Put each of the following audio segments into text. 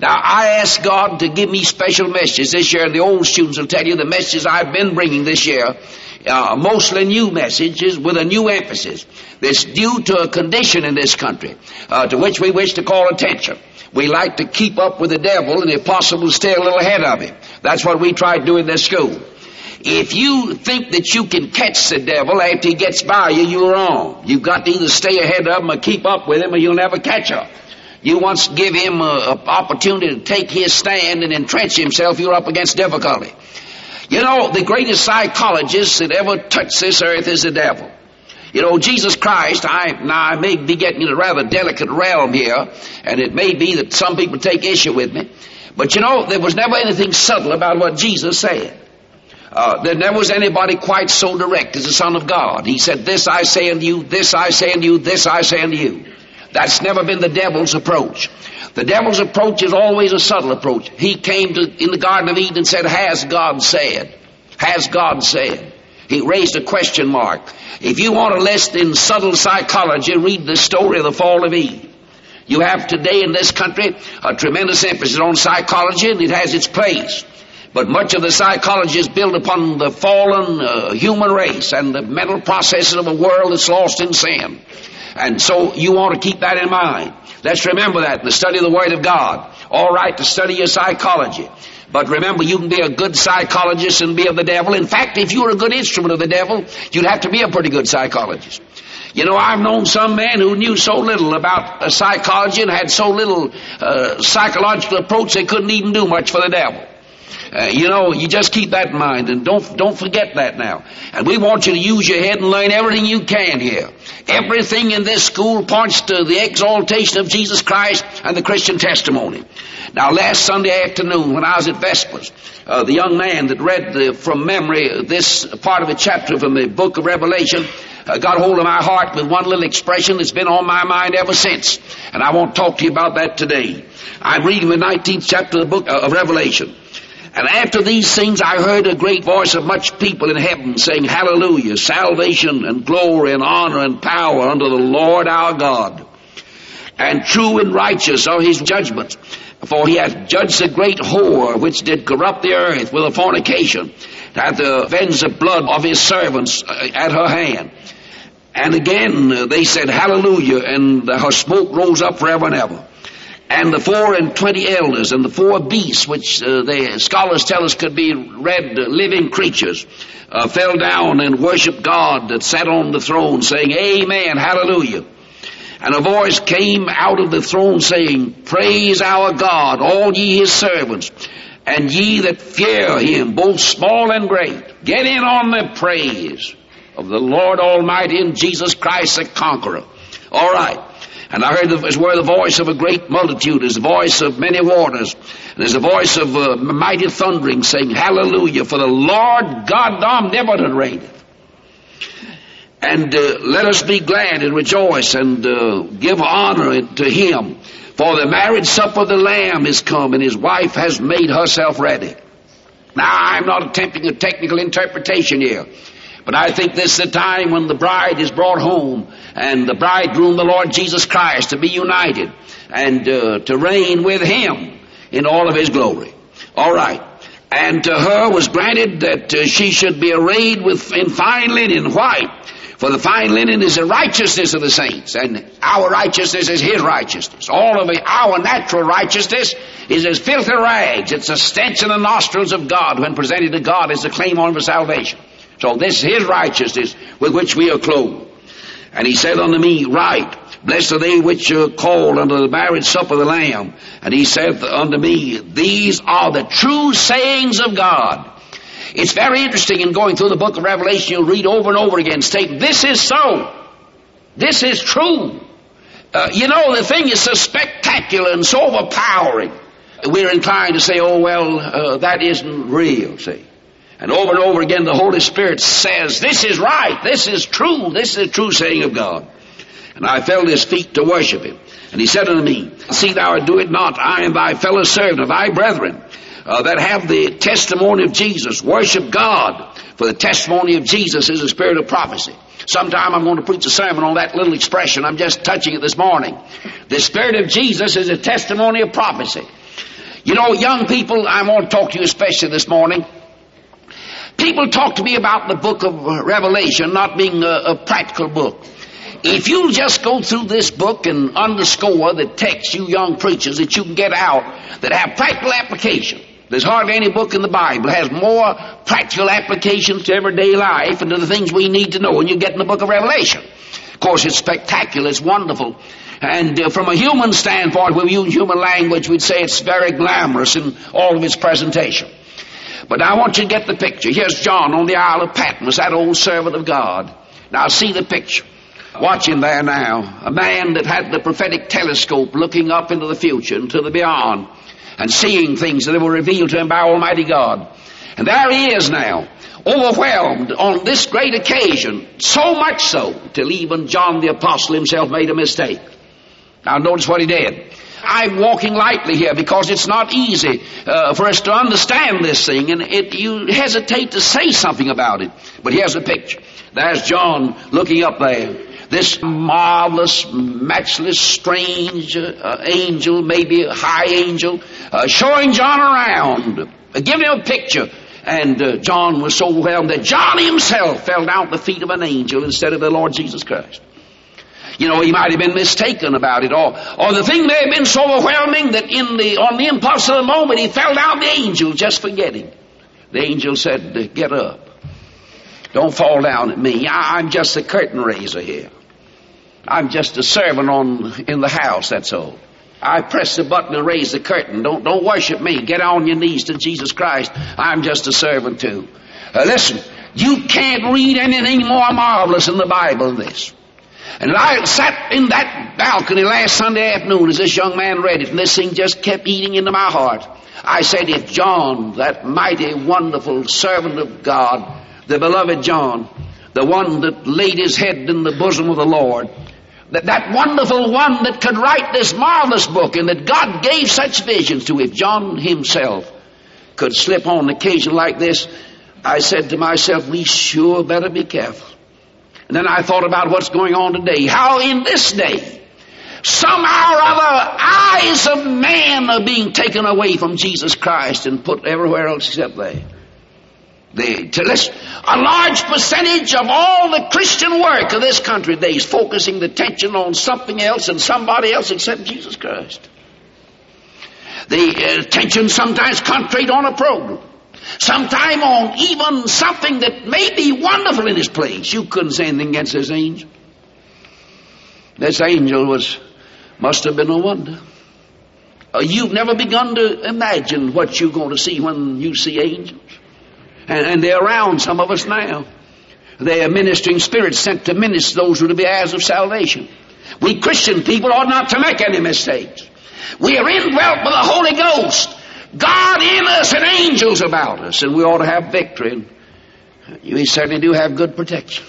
Now, I ask God to give me special messages this year, the old students will tell you the messages I've been bringing this year, uh, mostly new messages with a new emphasis. That's due to a condition in this country, uh, to which we wish to call attention. We like to keep up with the devil and if possible stay a little ahead of him. That's what we try to do in this school. If you think that you can catch the devil after he gets by you, you're wrong. You've got to either stay ahead of him or keep up with him or you'll never catch him. You once give him an opportunity to take his stand and entrench himself, you're up against difficulty. You know, the greatest psychologist that ever touched this earth is the devil. You know, Jesus Christ, I, now I may be getting in a rather delicate realm here, and it may be that some people take issue with me, but you know, there was never anything subtle about what Jesus said. Uh, there never was anybody quite so direct as the Son of God. He said, this I say unto you, this I say unto you, this I say unto you. That's never been the devil's approach. The devil's approach is always a subtle approach. He came to, in the Garden of Eden and said, has God said? Has God said? He raised a question mark. If you want a list in subtle psychology, read the story of the fall of Eve. You have today in this country a tremendous emphasis on psychology and it has its place. But much of the psychology is built upon the fallen uh, human race and the mental processes of a world that's lost in sin. And so you want to keep that in mind. Let's remember that in the study of the Word of God. All right to study your psychology. But remember, you can be a good psychologist and be of the devil. In fact, if you were a good instrument of the devil, you'd have to be a pretty good psychologist. You know, I've known some men who knew so little about uh, psychology and had so little uh, psychological approach they couldn't even do much for the devil. Uh, you know, you just keep that in mind and don't, don't forget that now. And we want you to use your head and learn everything you can here. Everything in this school points to the exaltation of Jesus Christ and the Christian testimony. Now last Sunday afternoon when I was at Vespers, uh, the young man that read the, from memory this part of a chapter from the book of Revelation uh, got hold of my heart with one little expression that's been on my mind ever since. And I won't talk to you about that today. I'm reading the 19th chapter of the book of Revelation. And after these things I heard a great voice of much people in heaven saying, Hallelujah, salvation and glory and honor and power unto the Lord our God. And true and righteous are his judgments. For he hath judged the great whore which did corrupt the earth with a fornication, that hath avenged the blood of his servants uh, at her hand. And again uh, they said, Hallelujah, and her smoke rose up forever and ever and the four and twenty elders and the four beasts, which uh, the scholars tell us could be read uh, living creatures, uh, fell down and worshiped God that sat on the throne, saying, Amen, Hallelujah. And a voice came out of the throne saying, Praise our God, all ye his servants, and ye that fear him, both small and great. Get in on the praise of the Lord Almighty and Jesus Christ the conqueror. All right. And I heard it was where the voice of a great multitude is the voice of many waters. And there's the voice of uh, mighty thundering saying, Hallelujah, for the Lord God omnipotent reigneth. And uh, let us be glad and rejoice and uh, give honor to him. For the marriage supper of the Lamb is come and his wife has made herself ready. Now I'm not attempting a technical interpretation here. But I think this is the time when the bride is brought home and the bridegroom, the Lord Jesus Christ, to be united and uh, to reign with Him in all of His glory. All right. And to her was granted that uh, she should be arrayed with in fine linen, white. For the fine linen is the righteousness of the saints, and our righteousness is His righteousness. All of it, our natural righteousness is as filthy rags. It's a stench in the nostrils of God when presented to God as a claim on for salvation. So this is his righteousness with which we are clothed. And he said unto me, Write, blessed are they which are called unto the marriage supper of the Lamb. And he said unto me, These are the true sayings of God. It's very interesting in going through the book of Revelation, you'll read over and over again, state, This is so. This is true. Uh, you know, the thing is so spectacular and so overpowering. We're inclined to say, oh, well, uh, that isn't real, see. And over and over again, the Holy Spirit says, This is right, this is true, this is a true saying of God. And I fell at his feet to worship him. And he said unto me, See thou do it not, I am thy fellow servant of thy brethren, uh, that have the testimony of Jesus. Worship God, for the testimony of Jesus is the spirit of prophecy. Sometime I'm going to preach a sermon on that little expression. I'm just touching it this morning. The spirit of Jesus is a testimony of prophecy. You know, young people, I want to talk to you especially this morning. People talk to me about the book of Revelation not being a, a practical book. If you just go through this book and underscore the text, you young preachers, that you can get out that have practical application. There's hardly any book in the Bible that has more practical applications to everyday life and to the things we need to know, and you get in the book of Revelation. Of course, it's spectacular, it's wonderful. And uh, from a human standpoint, we use human language, we'd say it's very glamorous in all of its presentation. But I want you to get the picture. Here's John on the Isle of Patmos, that old servant of God. Now see the picture. Watch him there now. A man that had the prophetic telescope looking up into the future and to the beyond and seeing things that were revealed to him by Almighty God. And there he is now, overwhelmed on this great occasion, so much so till even John the Apostle himself made a mistake. Now notice what he did. I'm walking lightly here because it's not easy uh, for us to understand this thing, and it, you hesitate to say something about it. But here's a picture. There's John looking up there. This marvelous, matchless, strange uh, angel, maybe a high angel, uh, showing John around, uh, giving him a picture. And uh, John was so overwhelmed that John himself fell down at the feet of an angel instead of the Lord Jesus Christ. You know, he might have been mistaken about it, or, or the thing may have been so overwhelming that in the, on the impulse of the moment he fell down the angel, just forgetting. The angel said, get up. Don't fall down at me. I, I'm just a curtain raiser here. I'm just a servant on, in the house, that's all. I press the button and raise the curtain. Don't, don't worship me. Get on your knees to Jesus Christ. I'm just a servant too. Uh, listen, you can't read anything more marvelous in the Bible than this. And I sat in that balcony last Sunday afternoon as this young man read it, and this thing just kept eating into my heart. I said, if John, that mighty, wonderful servant of God, the beloved John, the one that laid his head in the bosom of the Lord, that, that wonderful one that could write this marvelous book and that God gave such visions to, if John himself could slip on an occasion like this, I said to myself, we sure better be careful. And then I thought about what's going on today. How in this day, somehow or other, eyes of man are being taken away from Jesus Christ and put everywhere else except there. The, to this, a large percentage of all the Christian work of this country today is focusing the attention on something else and somebody else except Jesus Christ. The uh, attention sometimes concentrated on a program. Sometime on even something that may be wonderful in his place. You couldn't say anything against this angel. This angel was, must have been a wonder. Uh, you've never begun to imagine what you're going to see when you see angels. And, and they're around some of us now. They are ministering spirits sent to minister those who are to be heirs of salvation. We Christian people ought not to make any mistakes. We are indwelt by the Holy Ghost. God in us and angels about us, and we ought to have victory. We certainly do have good protection.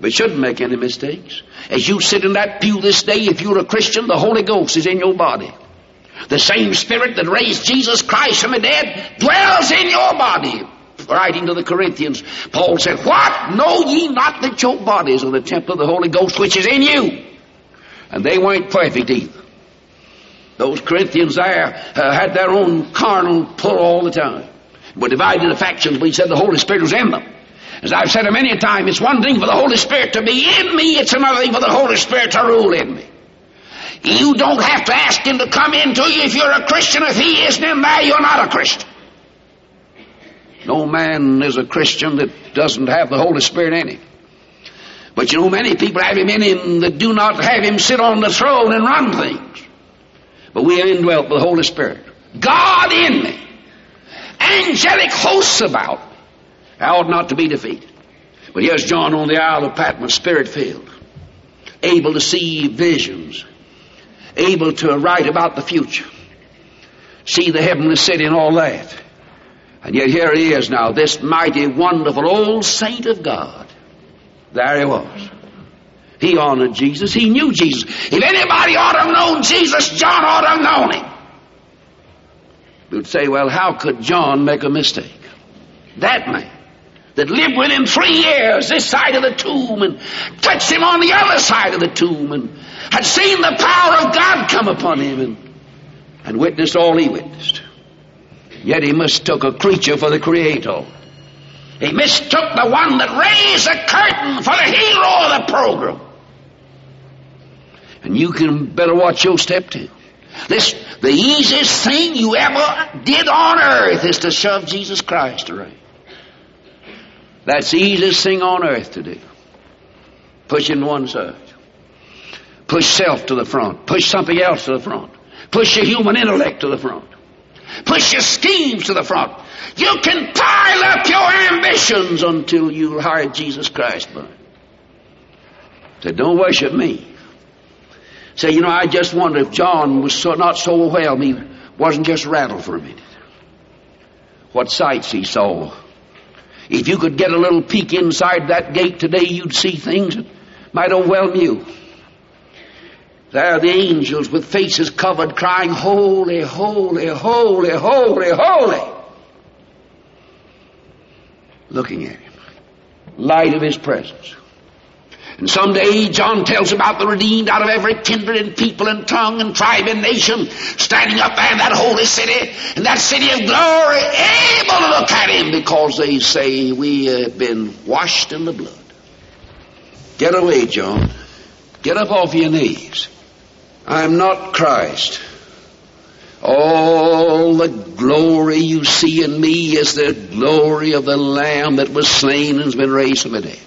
We shouldn't make any mistakes. As you sit in that pew this day, if you're a Christian, the Holy Ghost is in your body. The same Spirit that raised Jesus Christ from the dead dwells in your body. Writing to the Corinthians, Paul said, What? Know ye not that your bodies are the temple of the Holy Ghost which is in you? And they weren't perfect either. Those Corinthians there uh, had their own carnal pull all the time. Were divided into factions, but he said the Holy Spirit was in them. As I've said many a time, it's one thing for the Holy Spirit to be in me, it's another thing for the Holy Spirit to rule in me. You don't have to ask Him to come into you if you're a Christian. If He isn't in there, you're not a Christian. No man is a Christian that doesn't have the Holy Spirit in him. But you know, many people have Him in him that do not have Him sit on the throne and run things. But we are indwelt with the Holy Spirit. God in me. Angelic hosts about. I ought not to be defeated. But here's John on the Isle of Patmos, spirit filled, able to see visions, able to write about the future, see the heavenly city and all that. And yet here he is now, this mighty, wonderful old saint of God. There he was. He honored Jesus. He knew Jesus. If anybody ought to have known Jesus, John ought to have known him. You'd say, well, how could John make a mistake? That man that lived with him three years this side of the tomb and touched him on the other side of the tomb and had seen the power of God come upon him and, and witnessed all he witnessed. Yet he mistook a creature for the creator. He mistook the one that raised the curtain for the hero of the program. And you can better watch your step too. This, the easiest thing you ever did on earth is to shove Jesus Christ around. That's the easiest thing on earth to do. Push him one side. Push self to the front. Push something else to the front. Push your human intellect to the front. Push your schemes to the front. You can pile up your ambitions until you hire Jesus Christ by. Say, don't worship me. Say, you know, I just wonder if John was so, not so well, he wasn't just rattled for a minute. What sights he saw. If you could get a little peek inside that gate today, you'd see things that might overwhelm you. There are the angels with faces covered crying, Holy, holy, holy, holy, holy. Looking at him. Light of his presence. And someday John tells about the redeemed out of every kindred and people and tongue and tribe and nation standing up there in that holy city, in that city of glory, able to look at him because they say we have been washed in the blood. Get away, John. Get up off your knees. I'm not Christ. All the glory you see in me is the glory of the Lamb that was slain and has been raised from the dead.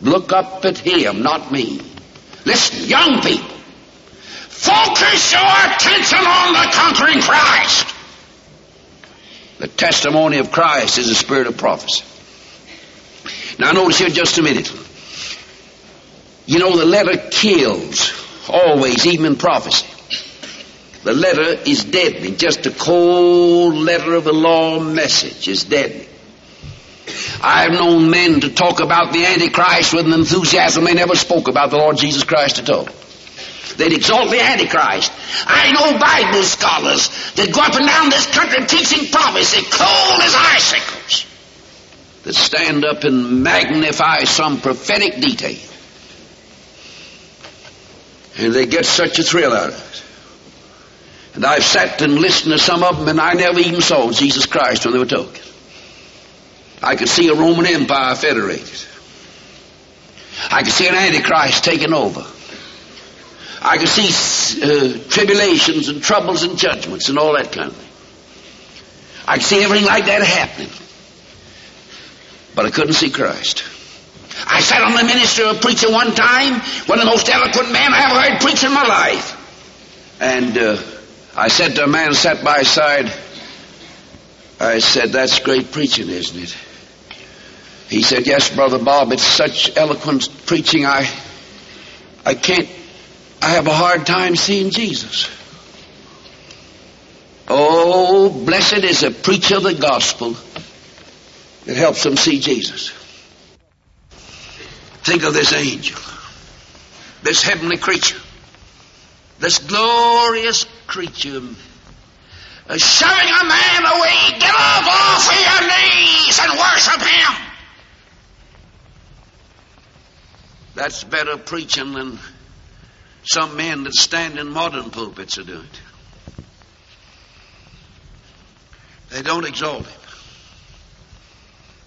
Look up at him, not me. Listen, young people, focus your attention on the conquering Christ. The testimony of Christ is the spirit of prophecy. Now notice here just a minute. You know the letter kills, always, even in prophecy. The letter is deadening. Just a cold letter of the law message is deadening. I've known men to talk about the Antichrist with an enthusiasm they never spoke about the Lord Jesus Christ at all. They'd exalt the Antichrist. I know Bible scholars that go up and down this country teaching prophecy, cold as icicles, that stand up and magnify some prophetic detail. And they get such a thrill out of it. And I've sat and listened to some of them, and I never even saw Jesus Christ when they were talking. I could see a Roman Empire federated. I could see an Antichrist taking over. I could see uh, tribulations and troubles and judgments and all that kind of thing. I could see everything like that happening. But I couldn't see Christ. I sat on the ministry of a preacher one time, one of the most eloquent men I ever heard preach in my life. And uh, I said to a man sat by his side, I said, that's great preaching, isn't it? He said, yes, Brother Bob, it's such eloquent preaching, I, I can't, I have a hard time seeing Jesus. Oh, blessed is a preacher of the gospel that helps them see Jesus. Think of this angel, this heavenly creature, this glorious creature shoving a man away. Get up off of your knees and worship him. That's better preaching than some men that stand in modern pulpits are doing. They don't exalt him.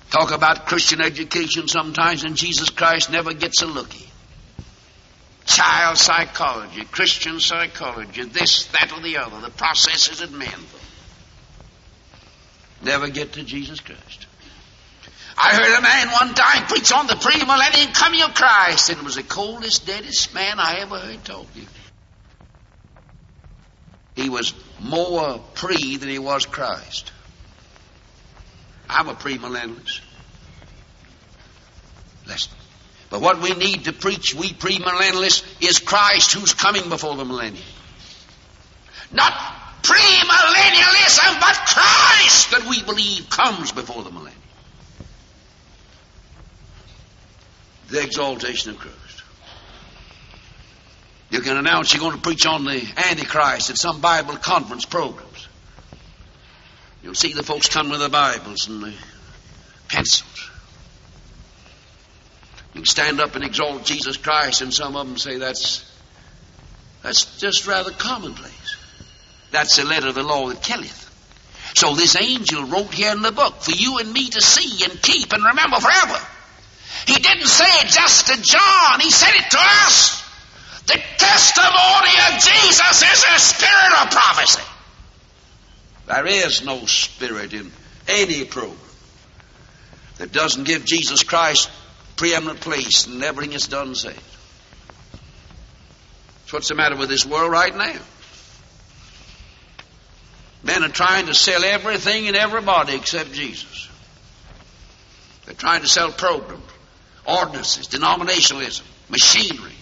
Talk about Christian education sometimes, and Jesus Christ never gets a lookie. Child psychology, Christian psychology, this, that, or the other, the processes of men never get to Jesus Christ. I heard a man one time preach on the pre-millennium coming of Christ, and it was the coldest, deadest man I ever heard talk talking. He was more pre than he was Christ. I'm a premillennialist. Listen. But what we need to preach, we premillennialists, is Christ who's coming before the millennium. Not premillennialism, but Christ that we believe comes before the millennium. The exaltation of Christ. You can announce you're going to preach on the Antichrist at some Bible conference programs. You'll see the folks come with the Bibles and the pencils. You can stand up and exalt Jesus Christ, and some of them say that's that's just rather commonplace. That's the letter of the law that killeth. So this angel wrote here in the book for you and me to see and keep and remember forever. He didn't say it just to John, he said it to us. The testimony of Jesus is a spirit of prophecy. There is no spirit in any program that doesn't give Jesus Christ preeminent place in everything it's done and said. What's the matter with this world right now. Men are trying to sell everything and everybody except Jesus. They're trying to sell programs, ordinances, denominationalism, machinery,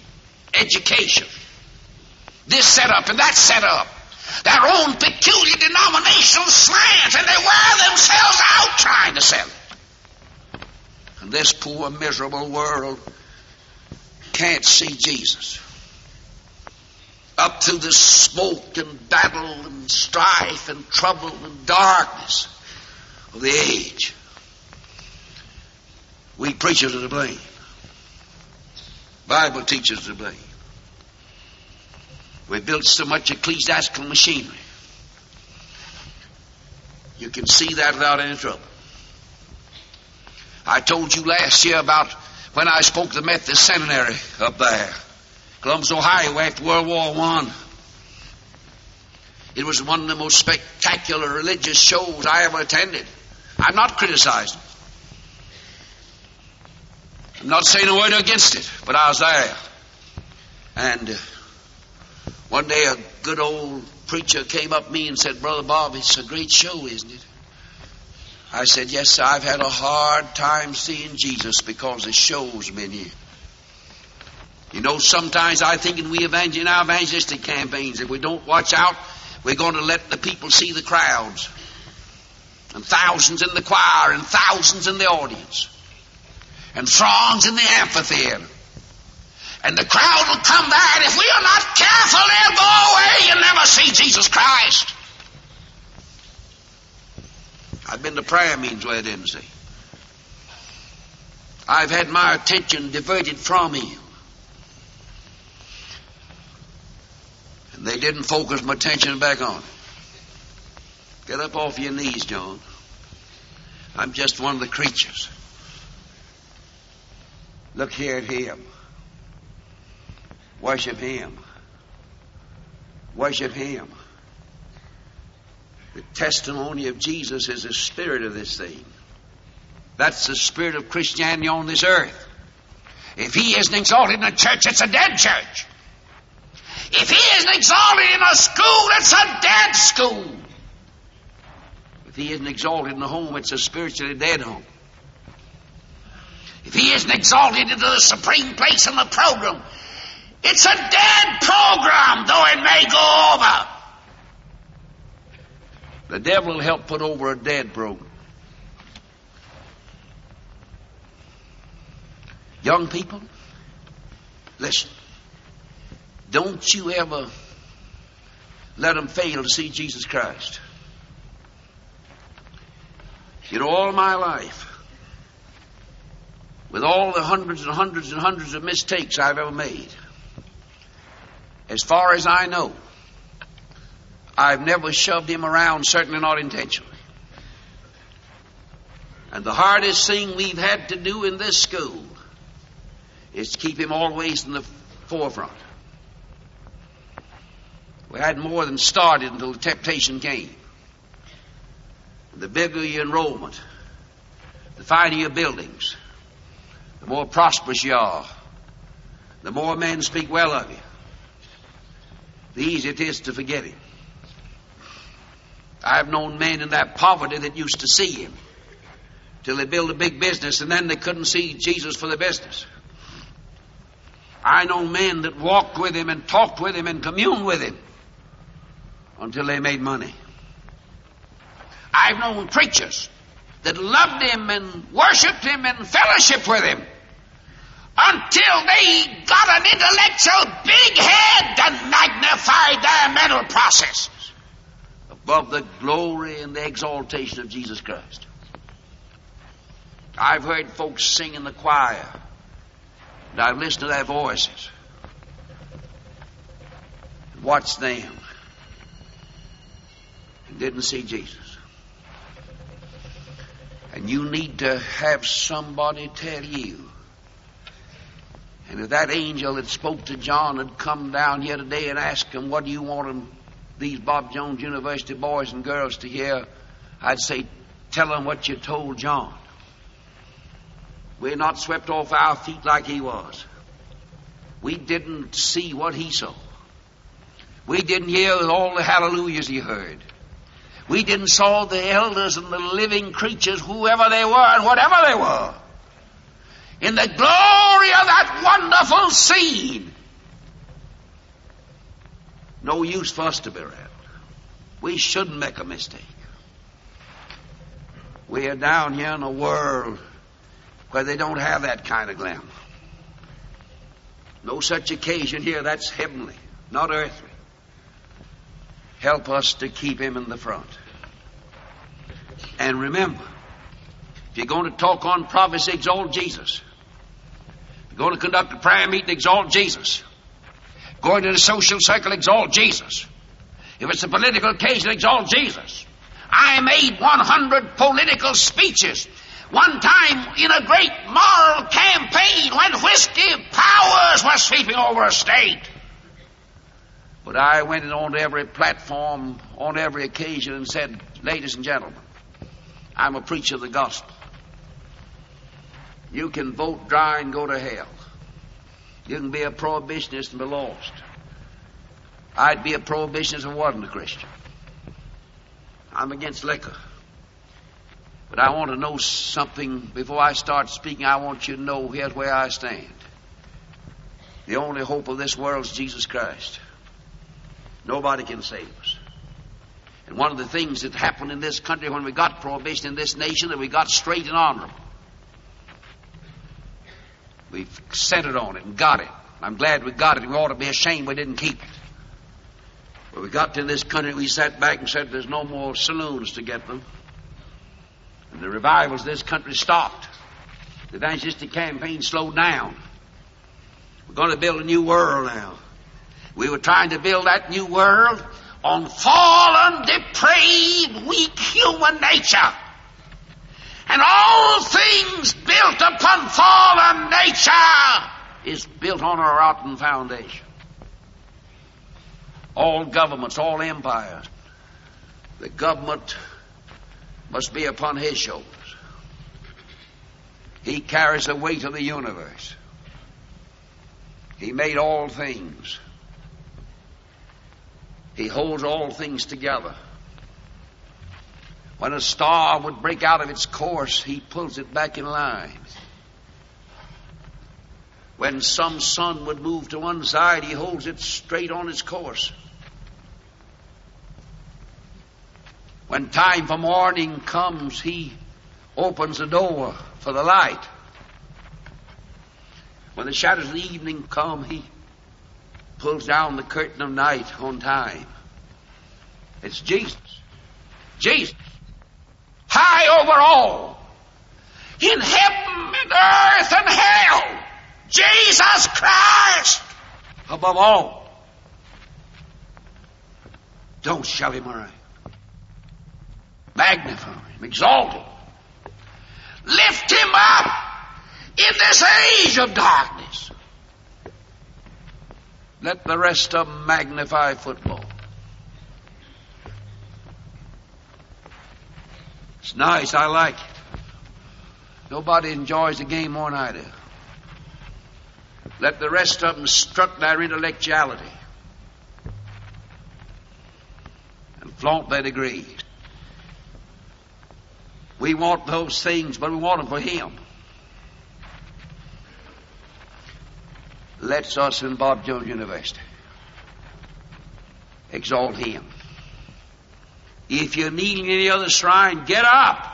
education, this set up and that set up, their own peculiar denominational slants, and they wear themselves out trying to sell it. And this poor, miserable world can't see Jesus up through the smoke and battle and strife and trouble and darkness of the age. We preachers are to blame. Bible teachers are to blame. We built so much ecclesiastical machinery. You can see that without any trouble. I told you last year about when I spoke the Methodist Seminary up there. Columbus, Ohio, after World War One. It was one of the most spectacular religious shows I ever attended. I'm not criticizing. I'm not saying a word against it, but I was there. And uh, one day a good old preacher came up to me and said, Brother Bob, it's a great show, isn't it? I said, Yes, sir, I've had a hard time seeing Jesus because the show's been here. You know, sometimes I think in we evangel- in our evangelistic campaigns, if we don't watch out, we're going to let the people see the crowds. And thousands in the choir, and thousands in the audience, and throngs in the amphitheater. And the crowd will come there, and if we are not careful, they'll go away and never see Jesus Christ. I've been to prayer meetings where I didn't see. I've had my attention diverted from Him. And they didn't focus my attention back on it. Get up off your knees, John. I'm just one of the creatures. Look here at him. Worship him. Worship him. The testimony of Jesus is the spirit of this thing. That's the spirit of Christianity on this earth. If he isn't exalted in a church, it's a dead church. If he isn't exalted in a school, it's a dead school. If he isn't exalted in a home, it's a spiritually dead home. If he isn't exalted into the supreme place in the program, it's a dead program, though it may go over. The devil will help put over a dead program. Young people, listen. Don't you ever let them fail to see Jesus Christ. You know, all my life, with all the hundreds and hundreds and hundreds of mistakes I've ever made, as far as I know, I've never shoved him around, certainly not intentionally. And the hardest thing we've had to do in this school is to keep him always in the forefront. We hadn't more than started until the temptation came. The bigger your enrollment, the finer your buildings, the more prosperous you are, the more men speak well of you, the easier it is to forget him. I've known men in that poverty that used to see him till they built a big business and then they couldn't see Jesus for the business. I know men that walked with him and talked with him and communed with him until they made money. I've known preachers that loved him and worshiped him and fellowshiped with him until they got an intellectual big head and magnified their mental processes above the glory and the exaltation of Jesus Christ. I've heard folks sing in the choir, and I've listened to their voices, and watched them, and didn't see Jesus. You need to have somebody tell you. And if that angel that spoke to John had come down here today and asked him, What do you want him, these Bob Jones University boys and girls to hear? I'd say, Tell them what you told John. We're not swept off our feet like he was. We didn't see what he saw. We didn't hear all the hallelujahs he heard. We didn't saw the elders and the living creatures, whoever they were and whatever they were, in the glory of that wonderful scene. No use for us to be around. We shouldn't make a mistake. We are down here in a world where they don't have that kind of glamour. No such occasion here. That's heavenly, not earthly. Help us to keep him in the front. And remember, if you're going to talk on prophecy, exalt Jesus. If you're going to conduct a prayer meeting, exalt Jesus. Going to the social circle, exalt Jesus. If it's a political occasion, exalt Jesus. I made 100 political speeches one time in a great moral campaign when whiskey powers were sweeping over a state. But I went on every platform on every occasion and said, Ladies and gentlemen, I'm a preacher of the gospel. You can vote dry and go to hell. You can be a prohibitionist and be lost. I'd be a prohibitionist I wasn't a Christian. I'm against liquor. But I want to know something before I start speaking. I want you to know here's where I stand. The only hope of this world is Jesus Christ. Nobody can save us. And one of the things that happened in this country when we got prohibition in this nation that we got straight and honorable. We've centered on it and got it. I'm glad we got it. We ought to be ashamed we didn't keep it. When we got to this country, we sat back and said, There's no more saloons to get them. And the revivals of this country stopped. The evangelistic campaign slowed down. We're going to build a new world now. We were trying to build that new world on fallen, depraved, weak human nature. And all things built upon fallen nature is built on a rotten foundation. All governments, all empires, the government must be upon his shoulders. He carries the weight of the universe. He made all things. He holds all things together. When a star would break out of its course, he pulls it back in line. When some sun would move to one side, he holds it straight on its course. When time for morning comes, he opens the door for the light. When the shadows of the evening come, he pulls down the curtain of night on time. It's Jesus. Jesus. High over all. In heaven and earth and hell. Jesus Christ. Above all. Don't shove him around. Magnify him. Exalt him. Lift him up in this age of darkness. Let the rest of them magnify football. It's nice. I like it. Nobody enjoys the game more than I do. Let the rest of them strut their intellectuality and flaunt their degrees. We want those things, but we want them for Him. Let's us in Bob Jones University exalt Him. If you're kneeling in any other shrine, get up.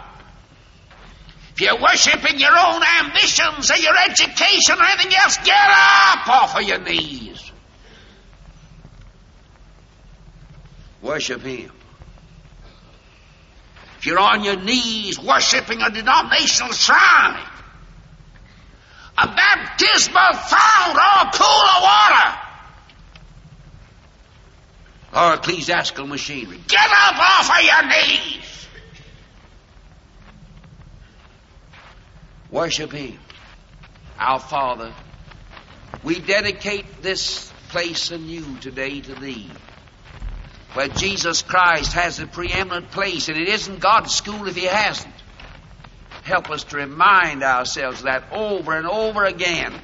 If you're worshiping your own ambitions or your education or anything else, get up off of your knees. Worship Him. If you're on your knees worshiping a denominational shrine, a baptismal fount or a pool of water, or ecclesiastical machinery. Get up off of your knees. Worship Him. Our Father, we dedicate this place anew today to Thee, where Jesus Christ has a preeminent place, and it isn't God's school if He hasn't. Help us to remind ourselves that over and over again.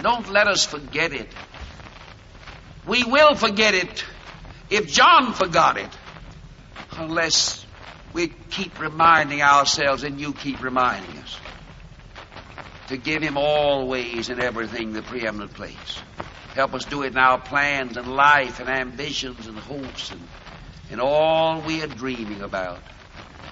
Don't let us forget it. We will forget it if John forgot it, unless we keep reminding ourselves and you keep reminding us to give him always and everything the preeminent place. Help us do it in our plans and life and ambitions and hopes and in all we are dreaming about.